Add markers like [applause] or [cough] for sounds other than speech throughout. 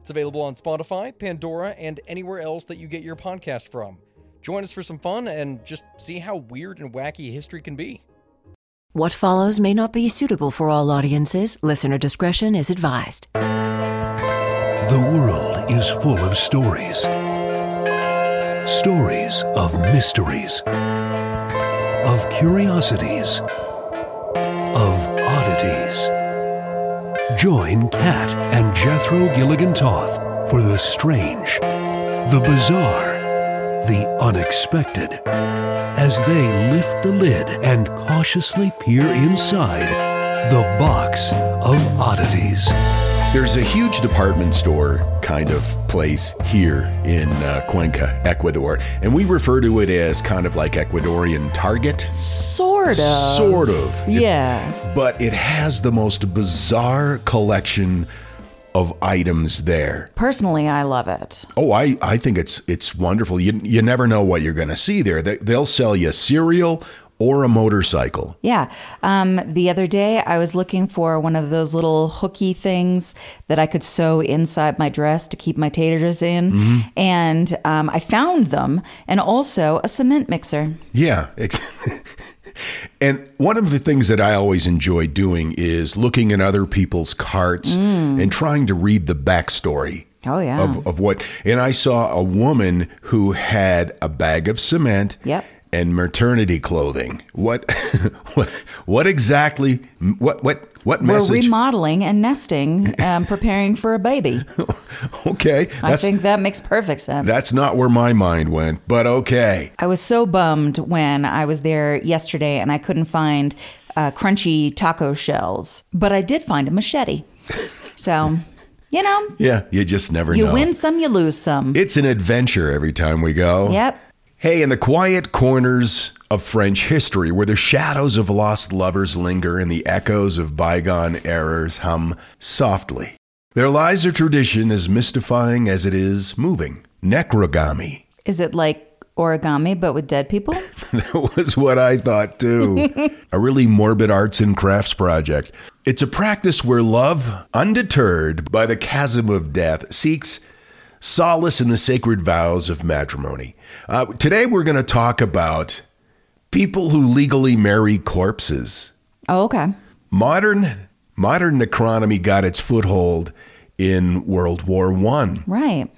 It's available on Spotify, Pandora, and anywhere else that you get your podcast from. Join us for some fun and just see how weird and wacky history can be. What follows may not be suitable for all audiences. Listener discretion is advised. The world is full of stories. Stories of mysteries, of curiosities, of oddities. Join Kat and Jethro Gilligan Toth for the strange, the bizarre, the unexpected as they lift the lid and cautiously peer inside the box of oddities. There's a huge department store kind of place here in uh, Cuenca, Ecuador, and we refer to it as kind of like Ecuadorian Target. Sort of. Sort of. It- Yeah. but it has the most bizarre collection of items there. Personally, I love it. Oh, I, I think it's it's wonderful. You you never know what you're going to see there. They, they'll sell you cereal or a motorcycle. Yeah. Um, the other day, I was looking for one of those little hooky things that I could sew inside my dress to keep my taters in. And um, I found them and also a cement mixer. Yeah. [laughs] and one of the things that I always enjoy doing is looking at other people's carts and trying to read the backstory. Oh, yeah. Of, of what, and I saw a woman who had a bag of cement. Yep. And maternity clothing. What, [laughs] what, what exactly? What, what, what We're remodeling and nesting, um, preparing for a baby. [laughs] okay, I think that makes perfect sense. that's not where my mind went, but okay. I was so bummed when I was there yesterday and I couldn't find uh, crunchy taco shells, but I did find a machete. So, you know, Yeah, you just never you know. win some, you lose some. It's an adventure every time we go. Yep. Hey, in the quiet corners of French history, where the shadows of lost lovers linger and the echoes of bygone errors hum softly, there lies a tradition as mystifying as it is moving necrogamy. Is it like origami but with dead people? [laughs] That was what I thought too. [laughs] a really morbid arts and crafts project. It's a practice where love, undeterred by the chasm of death, seeks solace in the sacred vows of matrimony. Uh, today we're going to talk about people who legally marry corpses. Oh, okay. Modern modern necrogamy got its foothold in World War One Right.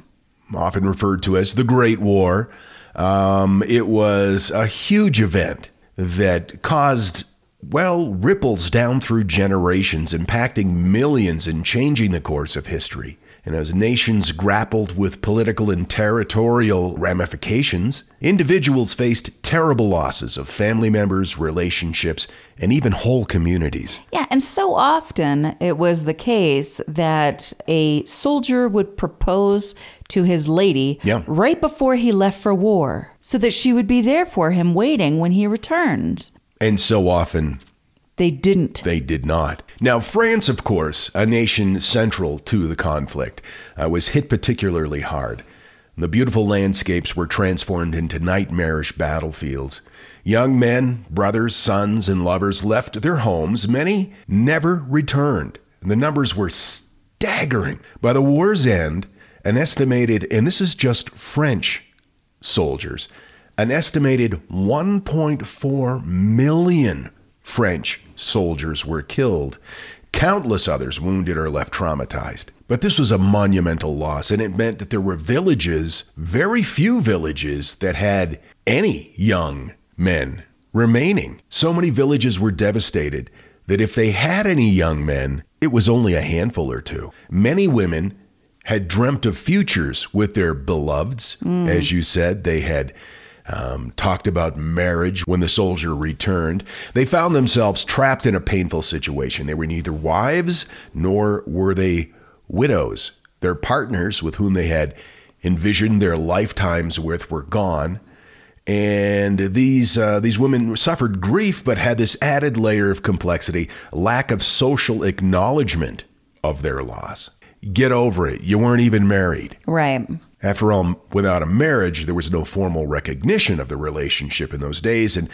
often referred to as the Great War. Um, it was a huge event that caused, well, ripples down through generations, impacting millions and changing the course of history. And as nations grappled with political and territorial ramifications, individuals faced terrible losses of family members, relationships, and even whole communities. Yeah, and so often it was the case that a soldier would propose to his lady Yeah. right before he left for war so that she would be there for him waiting when he returned. And so often They didn't. They did not. Now, France, of course, a nation central to the conflict, uh, was hit particularly hard. The beautiful landscapes were transformed into nightmarish battlefields. Young men, brothers, sons, and lovers left their homes. Many never returned. The numbers were staggering. By the war's end, an estimated, and this is just French soldiers, an estimated 1.4 million French soldiers were killed. Countless others wounded or left traumatized. But this was a monumental loss, and it meant that there were villages, very few villages, that had any young men remaining. So many villages were devastated that if they had any young men, it was only a handful or two. Many women had dreamt of futures with their beloveds. Mm. As you said, they had um, talked about marriage when the soldier returned. They found themselves trapped in a painful situation. They were neither wives nor were they widows. Their partners with whom they had envisioned their lifetimes with were gone. And these uh, these women suffered grief, but had this added layer of complexity: lack of social acknowledgement of their loss. Get over it. You weren't even married. Right. After all, without a marriage, there was no formal recognition of the relationship in those days, and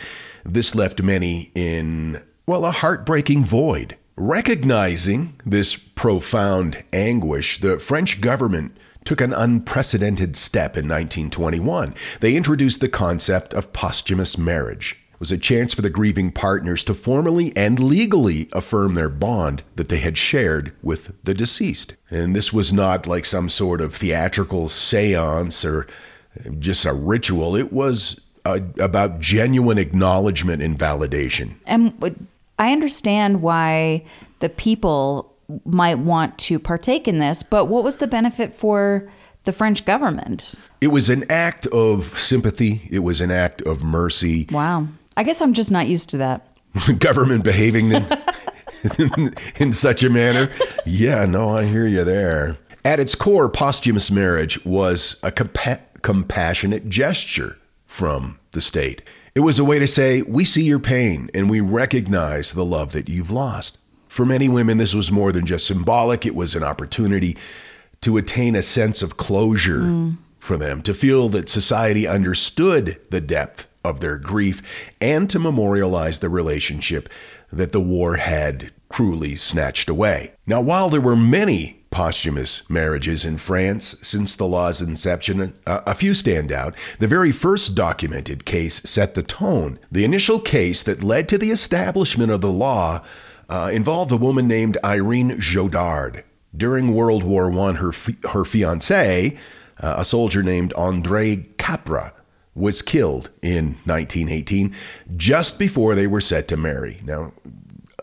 this left many in, well, a heartbreaking void. Recognizing this profound anguish, the French government took an unprecedented step in 1921. They introduced the concept of posthumous marriage. Was a chance for the grieving partners to formally and legally affirm their bond that they had shared with the deceased. And this was not like some sort of theatrical seance or just a ritual. It was uh, about genuine acknowledgement and validation. And I understand why the people might want to partake in this, but what was the benefit for the French government? It was an act of sympathy, it was an act of mercy. Wow. I guess I'm just not used to that. [laughs] government behaving in, [laughs] in such a manner. Yeah, no, I hear you there. At its core, posthumous marriage was a compa- compassionate gesture from the state. It was a way to say, We see your pain and we recognize the love that you've lost. For many women, this was more than just symbolic, it was an opportunity to attain a sense of closure mm. for them, to feel that society understood the depth of their grief, and to memorialize the relationship that the war had cruelly snatched away. Now, while there were many posthumous marriages in France since the law's inception, a, few stand out. The very first documented case set the tone. The initial case that led to the establishment of the law uh, involved a woman named Irene Jodard. During World War I, her, fi- her fiance, uh, a soldier named André Capra, was killed in 1918 just before they were set to marry. Now,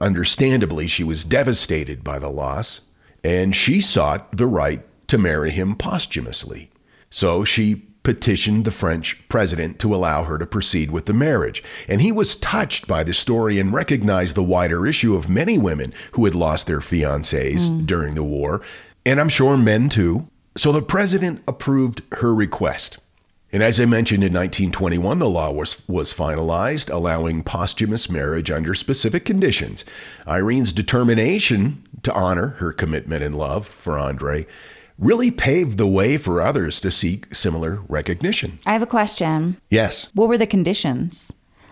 understandably, she was devastated by the loss, and she sought the right to marry him posthumously. So she petitioned the French president to allow her to proceed with the marriage. And he was touched by the story and recognized the wider issue of many women who had lost their fiancés hmm. during the war, and I'm sure men too. So the president approved her request. And as I mentioned in 1921, the law was, was finalized, allowing posthumous marriage under specific conditions. Irene's determination to honor her commitment and love for Andre really paved the way for others to seek similar recognition. I have a question. Yes. What were the conditions?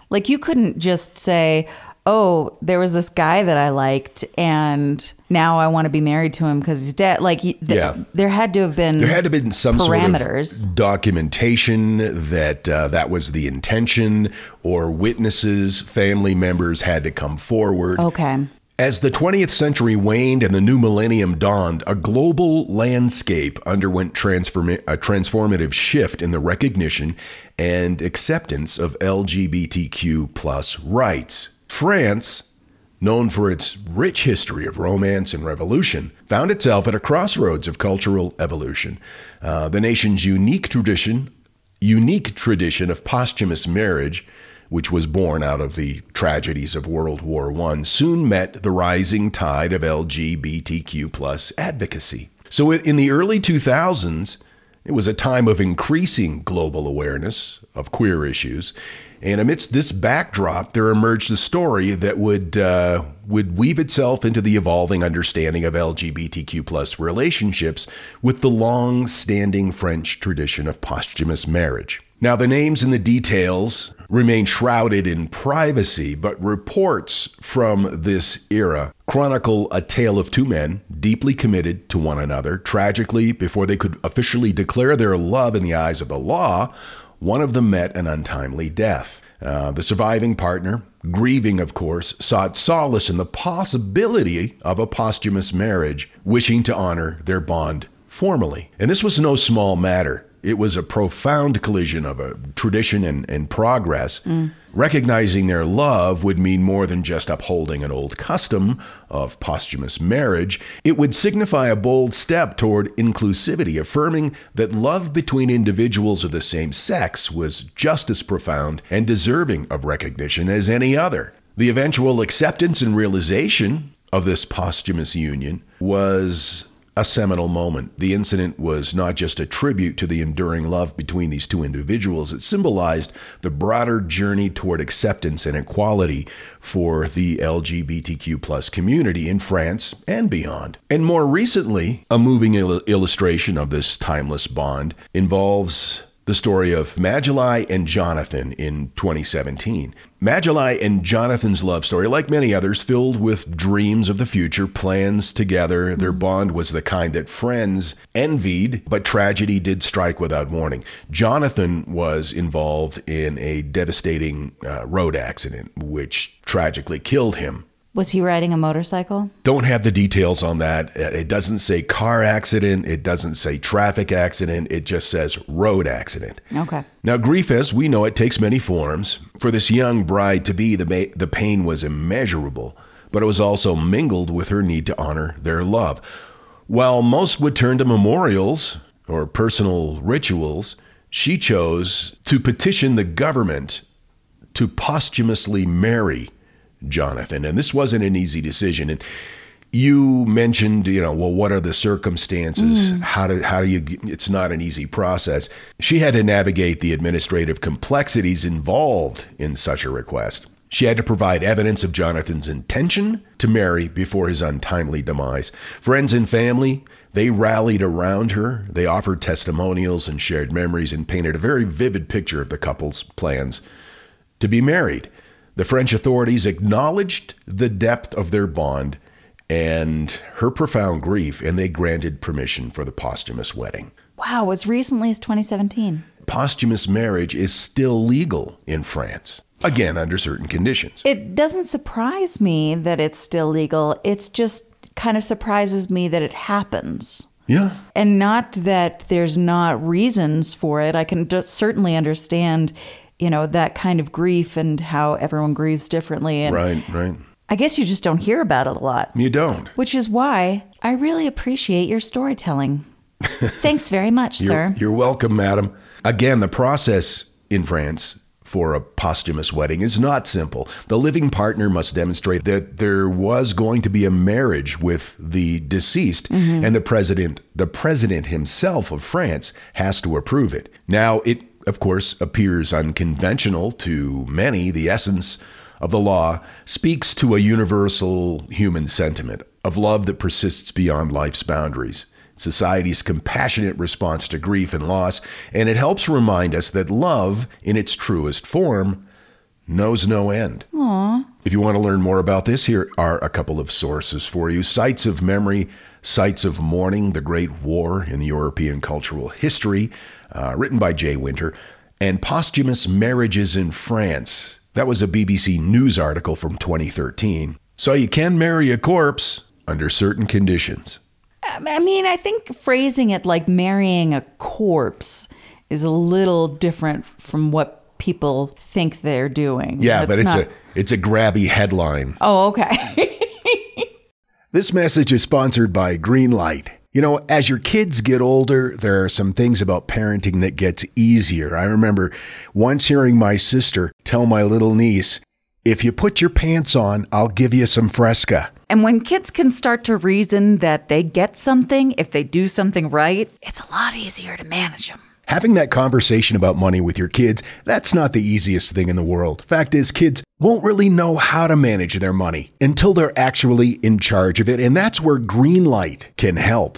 Like, you couldn't just say, oh, there was this guy that I liked, and now I want to be married to him because he's dead. Like, th- Yeah. there had to have been There had to have been some parameters. sort of documentation that uh, that was the intention, or witnesses, family members had to come forward. Okay. As the 20th century waned and the new millennium dawned, a global landscape underwent transform- a transformative shift in the recognition and acceptance of LGBTQ plus rights. France, known for its rich history of romance and revolution, found itself at a crossroads of cultural evolution. Uh, the nation's unique tradition, unique tradition of posthumous marriage, which was born out of the tragedies of World War I, soon met the rising tide of LGBTQ plus advocacy. So in the early 2000s, it was a time of increasing global awareness of queer issues. And amidst this backdrop, there emerged a story that would uh, would weave itself into the evolving understanding of LGBTQ plus relationships with the long-standing French tradition of posthumous marriage. Now, the names and the details remain shrouded in privacy, but reports from this era chronicle a tale of two men deeply committed to one another. Tragically, before they could officially declare their love in the eyes of the law, one of them met an untimely death. Uh, the surviving partner, grieving, of course, sought solace in the possibility of a posthumous marriage, wishing to honor their bond formally. And this was no small matter. It was a profound collision of a tradition and, and progress. Mm. Recognizing their love would mean more than just upholding an old custom of posthumous marriage. It would signify a bold step toward inclusivity, affirming that love between individuals of the same sex was just as profound and deserving of recognition as any other. The eventual acceptance and realization of this posthumous union was a seminal moment. The incident was not just a tribute to the enduring love between these two individuals, it symbolized the broader journey toward acceptance and equality for the LGBTQ plus community in France and beyond. And more recently, a moving il- illustration of this timeless bond involves the story of Magellai and Jonathan in 2017. Magellai and Jonathan's love story, like many others, filled with dreams of the future, plans together. Their bond was the kind that friends envied, but tragedy did strike without warning. Jonathan was involved in a devastating uh, road accident, which tragically killed him. Was he riding a motorcycle? Don't have the details on that. Uh, It doesn't say car accident. It doesn't say traffic accident. It just says road accident. Okay. Now, grief, as we know it, takes many forms. For this young bride to be, the, ma- the pain was immeasurable, but it was also mingled with her need to honor their love. While most would turn to memorials or personal rituals, she chose to petition the government to posthumously marry Jonathan. And this wasn't an easy decision. And you mentioned, you know, well, what are the circumstances? Mm. How do how do you? It's not an easy process. She had to navigate the administrative complexities involved in such a request. She had to provide evidence of Jonathan's intention to marry before his untimely demise. Friends and family, they rallied around her. They offered testimonials and shared memories and painted a very vivid picture of the couple's plans to be married. The French authorities acknowledged the depth of their bond and her profound grief, and they granted permission for the posthumous wedding. Wow, as recently as 2017. Posthumous marriage is still legal in France, again, under certain conditions. It doesn't surprise me that it's still legal. It's just kind of surprises me that it happens. Yeah. And not that there's not reasons for it. I can certainly understand, you know, that kind of grief and how everyone grieves differently. And Right, right. I guess you just don't hear about it a lot, You don't. which is why I really appreciate your storytelling. [laughs] Thanks very much, You're, sir. you're welcome, madam. Again, the process in France for a posthumous wedding is not simple. The living partner must demonstrate that there was going to be a marriage with the deceased, mm-hmm. and the president, the president himself of France, has to approve it. Now, it of course appears unconventional to many. The essence of the law speaks to a universal human sentiment of love that persists beyond life's boundaries society's compassionate response to grief and loss, and it helps remind us that love, in its truest form, knows no end. If you want to learn more about this, here are a couple of sources for you Sites of Memory, Sites of Mourning, The Great War in the European Cultural History, uh, written by Jay Winter, and Posthumous Marriages in France. That was a BBC News article from 2013. So you can marry a corpse under certain conditions. I mean, I think phrasing it like marrying a corpse is a little different from what people think they're doing. Yeah, but it's not- a it's a grabby headline. Oh, okay. [laughs] This message is sponsored by Greenlight. You know, as your kids get older, there are some things about parenting that gets easier. I remember once hearing my sister tell my little niece, "If you put your pants on, I'll give you some Fresca." And when kids can start to reason that they get something if they do something right, it's a lot easier to manage them. Having that conversation about money with your kids, that's not the easiest thing in the world. Fact is, kids won't really know how to manage their money until they're actually in charge of it, and that's where Greenlight can help.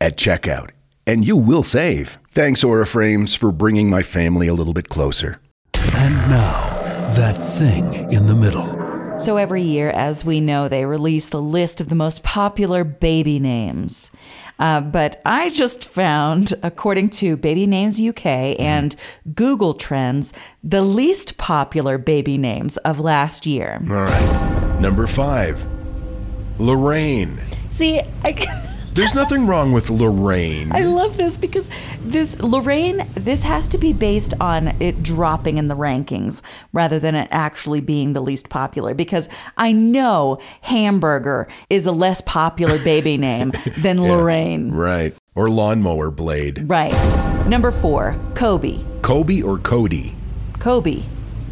at checkout. And you will save. Thanks, Aura Frames, for bringing my family a little bit closer. And now, that thing in the middle. So every year, as we know, they release the list of the most popular baby names. Uh, but I just found, according to Baby Names UK and Google Trends, the least popular baby names of last year. All right. Number five, Lorraine. See, I. [laughs] There's nothing wrong with Lorraine. I love this because this Lorraine, this has to be based on it dropping in the rankings rather than it actually being the least popular. Because I know Hamburger is a less popular baby [laughs] name than Lorraine. Right. Or Lawnmower Blade. Right. Number four, Kobe. Kobe or Cody? Kobe.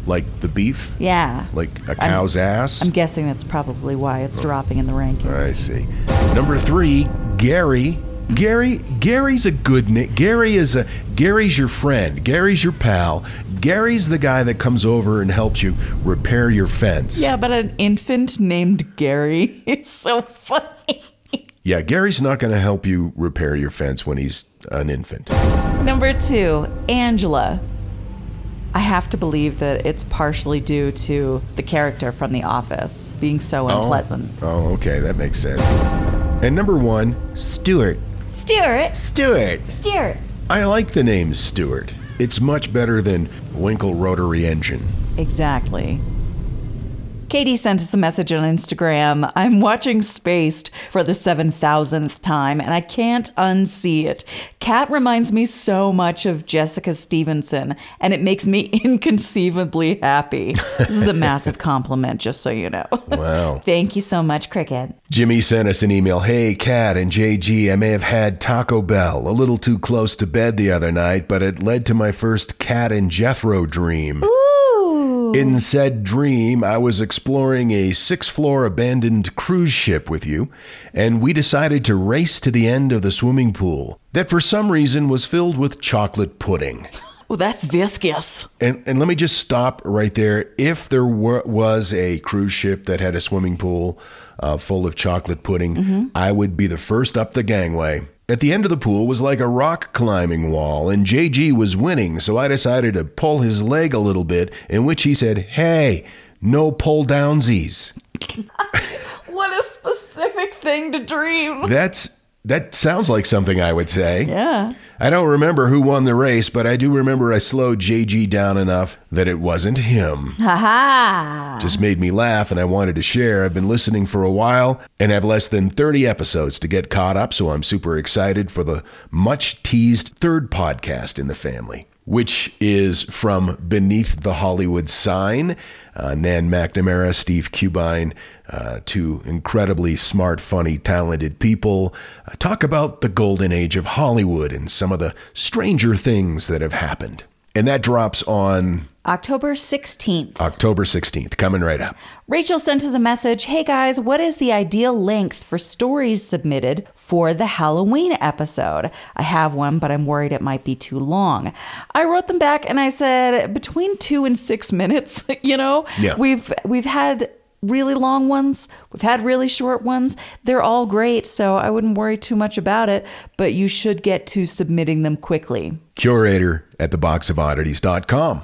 Like the beef? Yeah. Like a cow's ass? I'm guessing that's probably why it's oh. dropping in the rankings. I see. Number three, Gary. Gary, Gary's a good name. Gary is a Gary's your friend. Gary's your pal. Gary's the guy that comes over and helps you repair your fence. Yeah, but an infant named Gary [laughs] is so funny. Yeah, Gary's not going to help you repair your fence when he's an infant. Number two, Angela. I have to believe that it's partially due to the character from The Office being so oh. unpleasant. Oh, okay, that makes sense. And number one, Stuart. Stuart. Stuart. Stuart. I like the name Stuart. It's much better than Winkle Rotary Engine. Exactly. Katie sent us a message on Instagram. I'm watching Spaced for the 7,000th time and I can't unsee it. Kat reminds me so much of Jessica Stevenson and it makes me [laughs] inconceivably happy. This is a massive [laughs] compliment, just so you know. Wow. [laughs] Thank you so much, Cricket. Jimmy sent us an email. Hey, Kat and JG, I may have had Taco Bell a little too close to bed the other night, but it led to my first Kat and Jethro dream. In said dream, I was exploring a six floor abandoned cruise ship with you, and we decided to race to the end of the swimming pool that for some reason was filled with chocolate pudding. Well, that's viscous. And, and let me just stop right there. If there were, was a cruise ship that had a swimming pool uh, full of chocolate pudding, I would be the first up the gangway. At the end of the pool was like a rock climbing wall, and JG was winning, so I decided to pull his leg a little bit, in which he said, Hey, no pull downsies. [laughs] What a specific thing to dream. That's That sounds like something I would say. Yeah. I don't remember who won the race, but I do remember I slowed JG down enough that it wasn't him. Ha ha. Just made me laugh and I wanted to share. I've been listening for a while and have less than 30 episodes to get caught up, so I'm super excited for the much teased third podcast in the family, which is from Beneath the Hollywood Sign. Uh, Nan McNamara, Steve Cubine, uh, two incredibly smart, funny, talented people, uh, talk about the golden age of Hollywood and some of the stranger things that have happened. And that drops on October 16th. October 16th, coming right up. Rachel sent us a message Hey guys, what is the ideal length for stories submitted for the Halloween episode? I have one, but I'm worried it might be too long. I wrote them back and I said between two and six [laughs] minutes. [laughs] you know, Yeah. we've we've had really long ones, we've had really short ones. They're all great, so I wouldn't worry too much about it. But you should get to submitting them quickly. Curator at theboxofoddities.com.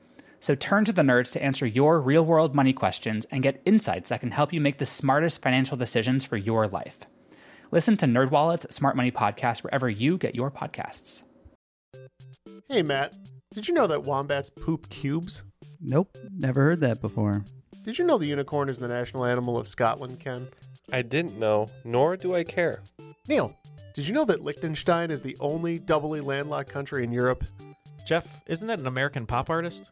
So turn to the nerds to answer your real world money questions and get insights that can help you make the smartest financial decisions for your life. Listen to NerdWallet's Smart Money Podcast wherever you get your podcasts. Hey, Matt, did you know that wombats poop cubes? Nope, never heard that before. Did you know the unicorn is the national animal of Scotland, Ken? I didn't know, nor do I care. Neil, did you know that Liechtenstein is the only doubly landlocked country in Europe? Jeff, isn't that an American pop artist?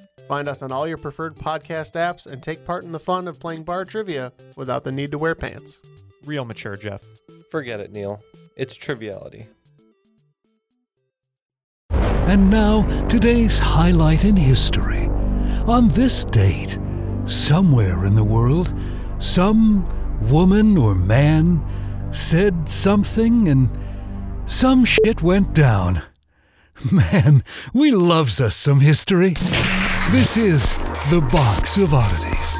Find us on all your preferred podcast apps and take part in the fun of playing bar trivia without the need to wear pants. Real mature, Jeff. Forget it, Neil. It's Triviality. And now, today's highlight in history. On this date, somewhere in the world, some woman or man said something and some shit went down. Man, we loves us some history. This is the Box of Oddities.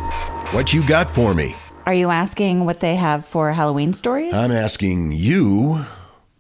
What you got for me? Are you asking what they have for Halloween stories? I'm asking you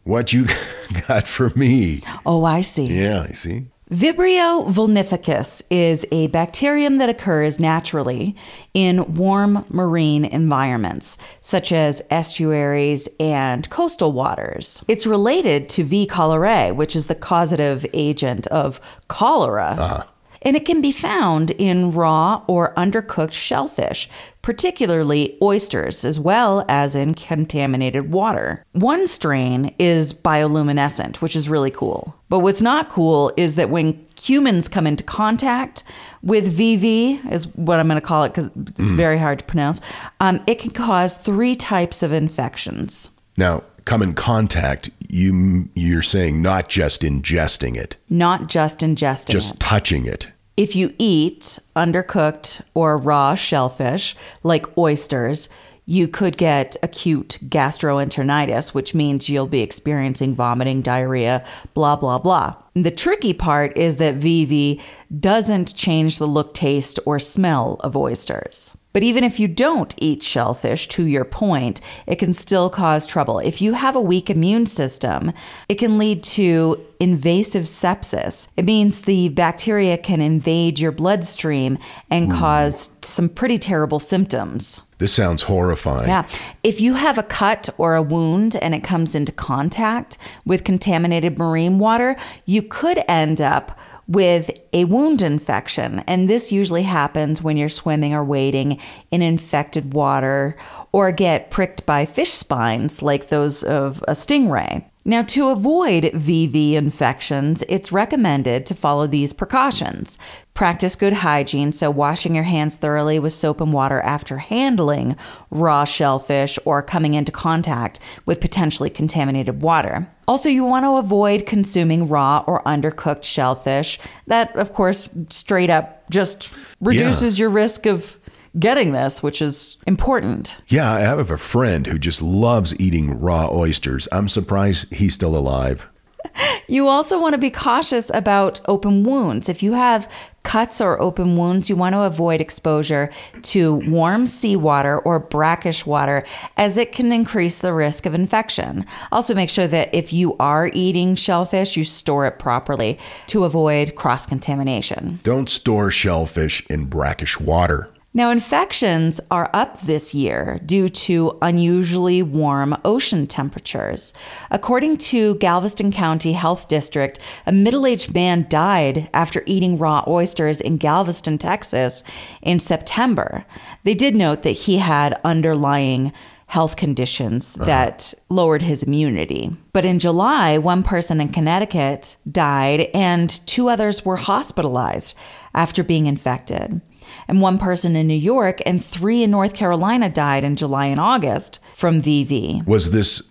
what you [laughs] got for me. oh, I see. Yeah, I see. Vibrio vulnificus is a bacterium that occurs naturally in warm marine environments, such as estuaries and coastal waters. It's related to V. cholerae, which is the causative agent of cholera. Uh-huh. And it can be found in raw or undercooked shellfish, particularly oysters, as well as in contaminated water. One strain is bioluminescent, which is really cool. But what's not cool is that when humans come into contact with VV, is what I'm going to call it because it's very hard to pronounce, um, it can cause three types of infections. Now, come in contact, you you're saying not just ingesting it, Not just ingesting it. just it. touching it. If you eat undercooked or raw shellfish, like oysters, you could get acute gastroenteritis, which means you'll be experiencing vomiting, diarrhea, blah, blah, blah. The tricky part is that VV doesn't change the look, taste, or smell of oysters. But even if you don't eat shellfish, to your point, it can still cause trouble. If you have a weak immune system, it can lead to invasive sepsis. It means the bacteria can invade your bloodstream and hmm. cause some pretty terrible symptoms. This sounds horrifying. Yeah. If you have a cut or a wound and it comes into contact with contaminated marine water, you could end up with a wound infection. And this usually happens when you're swimming or wading in infected water or get pricked by fish spines like those of a stingray. Now, to avoid VV infections, it's recommended to follow these precautions. Practice good hygiene, so washing your hands thoroughly with soap and water after handling raw shellfish or coming into contact with potentially contaminated water. Also, you want to avoid consuming raw or undercooked shellfish. That, of course, straight up just reduces your risk of getting this, which is important. Yeah, I have a friend who just loves eating raw oysters. I'm surprised he's still alive. [laughs] You also want to be cautious about open wounds. If you have cuts or open wounds, you want to avoid exposure to warm seawater or brackish water as it can increase the risk of infection. Also, make sure that if you are eating shellfish, you store it properly to avoid cross contamination. Don't store shellfish in brackish water. Now, infections are up this year due to unusually warm ocean temperatures. According to Galveston County Health District, a middle aged man died after eating raw oysters in Galveston, Texas in September. They did note that he had underlying health conditions uh-huh. that lowered his immunity. But in July, one person in Connecticut died and two others were hospitalized after being infected and one person in New York and three in North Carolina died in July and August from VV. Was this,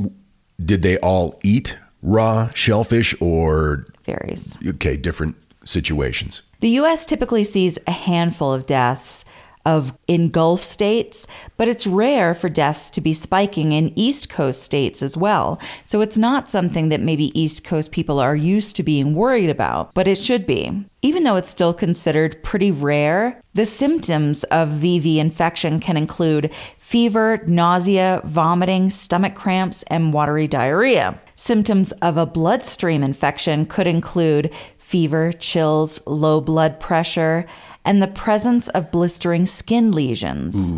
did they all eat raw shellfish or? Varies. Okay, different situations. The US typically sees a handful of deaths of in Gulf states, but it's rare for deaths to be spiking in East Coast states as well. So it's not something that maybe East Coast people are used to being worried about, but it should be. Even though it's still considered pretty rare, the symptoms of VV infection can include fever, nausea, vomiting, stomach cramps, and watery diarrhea. Symptoms of a bloodstream infection could include fever, chills, low blood pressure, and the presence of blistering skin lesions.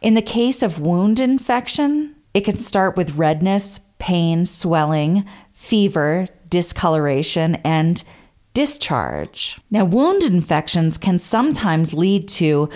In the case of wound infection, it can start with redness, pain, swelling, fever, discoloration, and discharge. Now, wound infections can sometimes lead to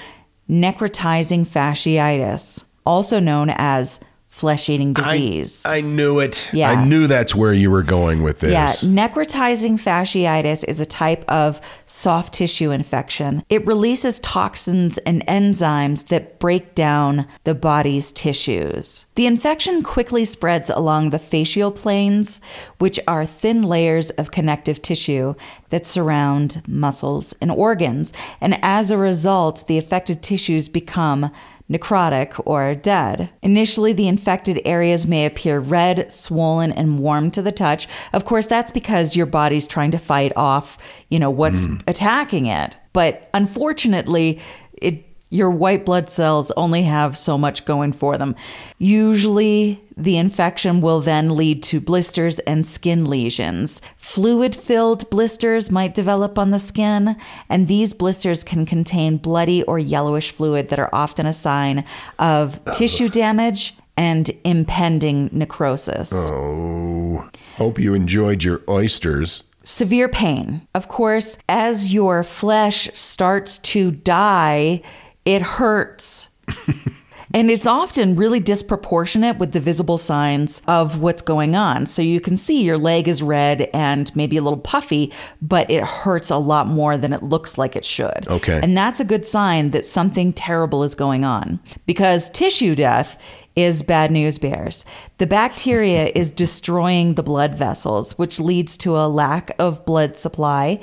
necrotizing fasciitis, also known as flesh eating disease. I, I knew it. Yeah. I knew that's where you were going with this. Yeah, necrotizing fasciitis is a type of soft tissue infection. It releases toxins and enzymes that break down the body's tissues. The infection quickly spreads along the fascial planes, which are thin layers of connective tissue that surround muscles and organs. And as a result, the affected tissues become necrotic, or dead. Initially, the infected areas may appear red, swollen, and warm to the touch. Of course, that's because your body's trying to fight off, you know, what's hmm. attacking it. But unfortunately, it your white blood cells only have so much going for them. Usually, the infection will then lead to blisters and skin lesions. Fluid filled blisters might develop on the skin, and these blisters can contain bloody or yellowish fluid that are often a sign of tissue damage and impending necrosis. Oh, hope you enjoyed your oysters. Severe pain. Of course, as your flesh starts to die, it hurts. [laughs] And it's often really disproportionate with the visible signs of what's going on. So you can see your leg is red and maybe a little puffy, but it hurts a lot more than it looks like it should. Okay. And that's a good sign that something terrible is going on because tissue death is bad news bears. The bacteria is destroying the blood vessels, which leads to a lack of blood supply.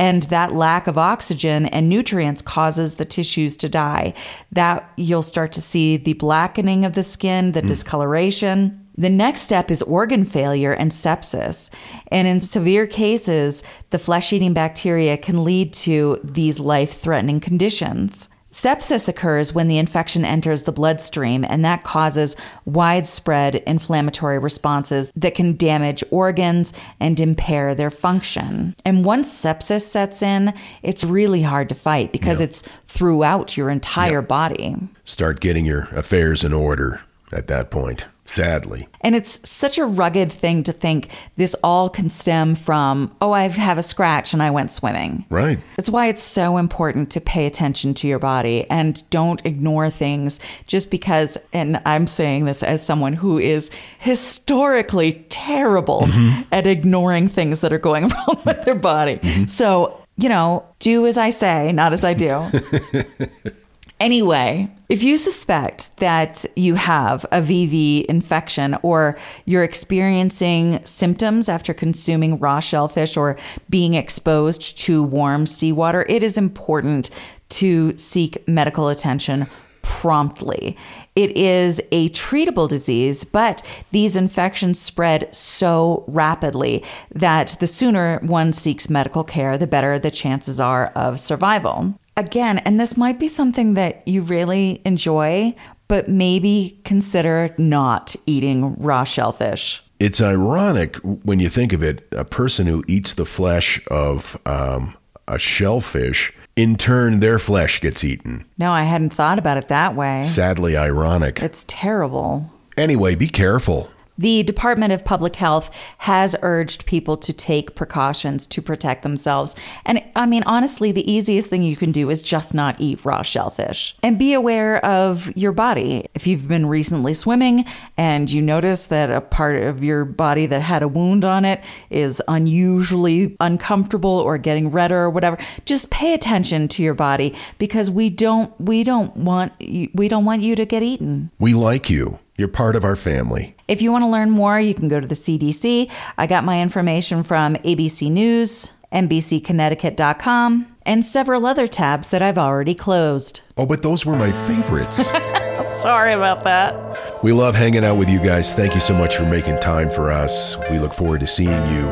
And that lack of oxygen and nutrients causes the tissues to die. That you'll start to see the blackening of the skin, the mm. discoloration. The next step is organ failure and sepsis. And in severe cases, the flesh eating bacteria can lead to these life threatening conditions. Sepsis occurs when the infection enters the bloodstream, and that causes widespread inflammatory responses that can damage organs and impair their function. And once sepsis sets in, it's really hard to fight because it's throughout your entire body. Start getting your affairs in order at that point, sadly. And it's such a rugged thing to think this all can stem from, oh, I have a scratch and I went swimming. Right. That's why it's so important to pay attention to your body and don't ignore things just because, and I'm saying this as someone who is historically terrible mm-hmm. at ignoring things that are going [laughs] wrong with their body. Mm-hmm. So, you know, do as I say, not as I do. [laughs] Anyway, if you suspect that you have a VV infection or you're experiencing symptoms after consuming raw shellfish or being exposed to warm seawater, it is important to seek medical attention promptly. It is a treatable disease, but these infections spread so rapidly that the sooner one seeks medical care, the better the chances are of survival. Again, and this might be something that you really enjoy, but maybe consider not eating raw shellfish. It's ironic when you think of it. A person who eats the flesh of um, a shellfish, in turn, their flesh gets eaten. No, I hadn't thought about it that way. Sadly ironic. It's terrible. Anyway, be careful. The Department of Public Health has urged people to take precautions to protect themselves. And I mean, honestly, the easiest thing you can do is just not eat raw shellfish. And be aware of your body. If you've been recently swimming and you notice that a part of your body that had a wound on it is unusually uncomfortable or getting redder or whatever, just pay attention to your body because we don't we don't want we don't want you to get eaten. We like you. You're part of our family. If you want to learn more, you can go to the CDC. I got my information from ABC News, NBCConnecticut.com, and several other tabs that I've already closed. Oh, but those were my favorites. [laughs] Sorry about that. we love hanging out with you guys. Thank you so much for making time for us. We look forward to seeing you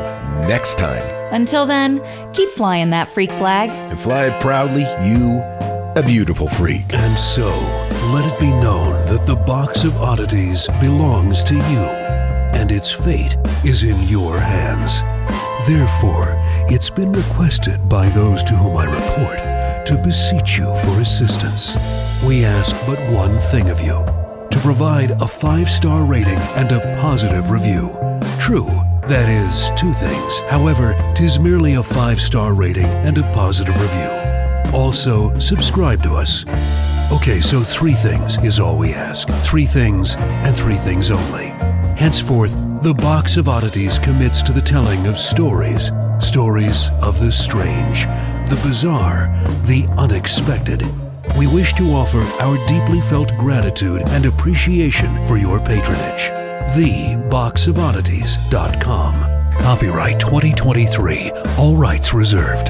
next time. Until then, keep flying that freak flag. And fly it proudly, you, a beautiful freak. And so, let it be known that the box of oddities belongs to you, and its fate is in your hands. Therefore, it's been requested by those to whom I report to beseech you for assistance. We ask but one thing of you to provide a five star rating and a positive review. True, that is two things. However, 'tis merely a five star rating and a positive review. Also, subscribe to us. Okay, so three things is all we ask. Three things and three things only. Henceforth, the Box of Oddities commits to the telling of stories. Stories of the strange, the bizarre, the unexpected. We wish to offer our deeply felt gratitude and appreciation for your patronage. TheBoxOfOddities.com. Copyright 2023. All rights reserved.